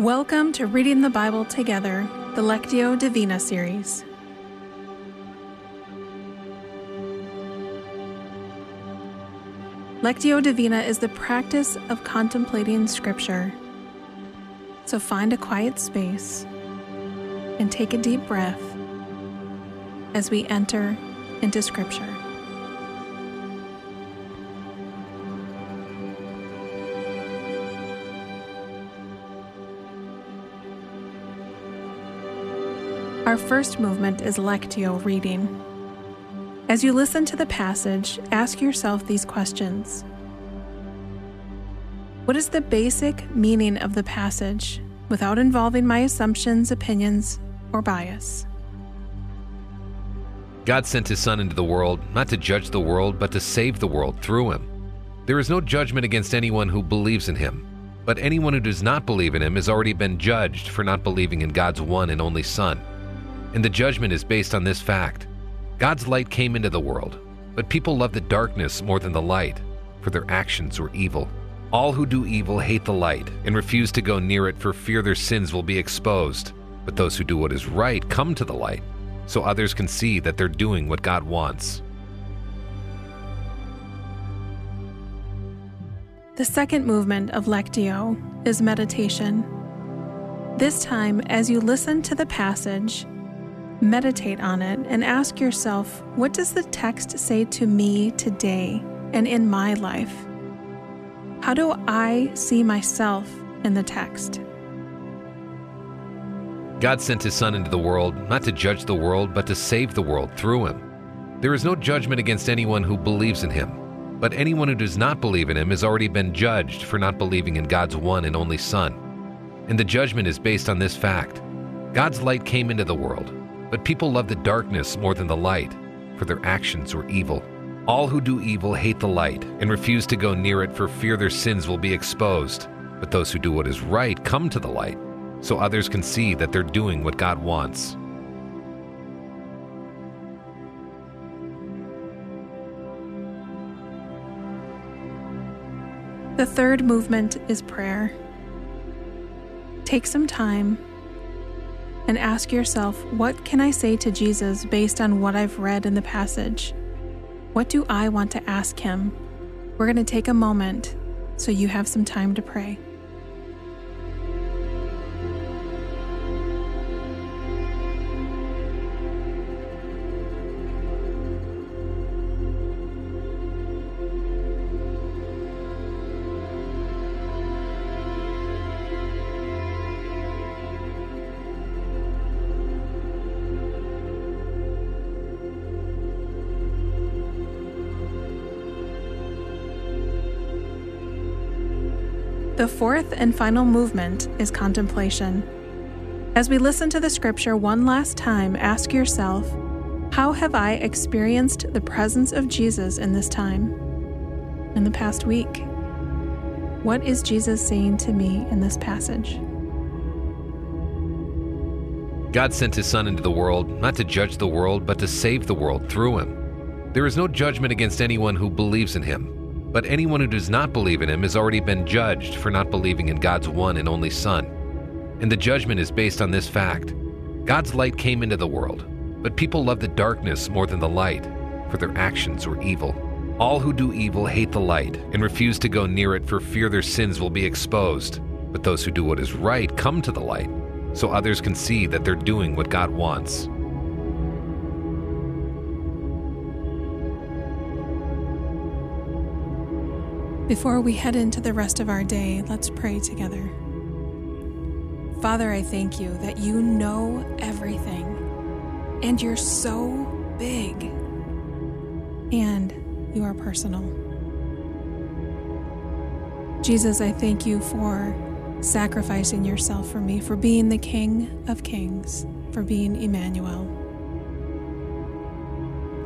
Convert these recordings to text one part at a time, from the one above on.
Welcome to Reading the Bible Together, the Lectio Divina series. Lectio Divina is the practice of contemplating Scripture. So find a quiet space and take a deep breath as we enter into Scripture. Our first movement is Lectio reading. As you listen to the passage, ask yourself these questions What is the basic meaning of the passage without involving my assumptions, opinions, or bias? God sent his Son into the world not to judge the world, but to save the world through him. There is no judgment against anyone who believes in him, but anyone who does not believe in him has already been judged for not believing in God's one and only Son and the judgment is based on this fact God's light came into the world, but people love the darkness more than the light, for their actions were evil. All who do evil hate the light and refuse to go near it for fear their sins will be exposed. But those who do what is right come to the light, so others can see that they're doing what God wants. The second movement of Lectio is meditation. This time, as you listen to the passage, Meditate on it and ask yourself what does the text say to me today and in my life? How do I see myself in the text? God sent his Son into the world not to judge the world, but to save the world through him. There is no judgment against anyone who believes in him, but anyone who does not believe in him has already been judged for not believing in God's one and only Son. And the judgment is based on this fact God's light came into the world but people love the darkness more than the light, for their actions were evil. All who do evil hate the light and refuse to go near it for fear their sins will be exposed. But those who do what is right come to the light, so others can see that they're doing what God wants. The third movement is prayer. Take some time and ask yourself what can I say to Jesus based on what I've read in the passage? What do I want to ask him? We're going to take a moment so you have some time to pray. The fourth and final movement is contemplation. As we listen to the scripture one last time, ask yourself How have I experienced the presence of Jesus in this time? In the past week? What is Jesus saying to me in this passage? God sent his Son into the world not to judge the world, but to save the world through him. There is no judgment against anyone who believes in him but anyone who does not believe in him has already been judged for not believing in God's one and only Son. And the judgment is based on this fact God's light came into the world, but people love the darkness more than the light, for their actions were evil. All who do evil hate the light and refuse to go near it for fear their sins will be exposed. But those who do what is right come to the light, so others can see that they're doing what God wants. Before we head into the rest of our day, let's pray together. Father, I thank you that you know everything and you're so big and you are personal. Jesus, I thank you for sacrificing yourself for me, for being the King of Kings, for being Emmanuel.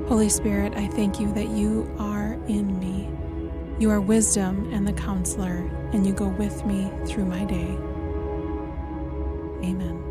Holy Spirit, I thank you that you are in me you are wisdom and the counselor, and you go with me through my day. Amen.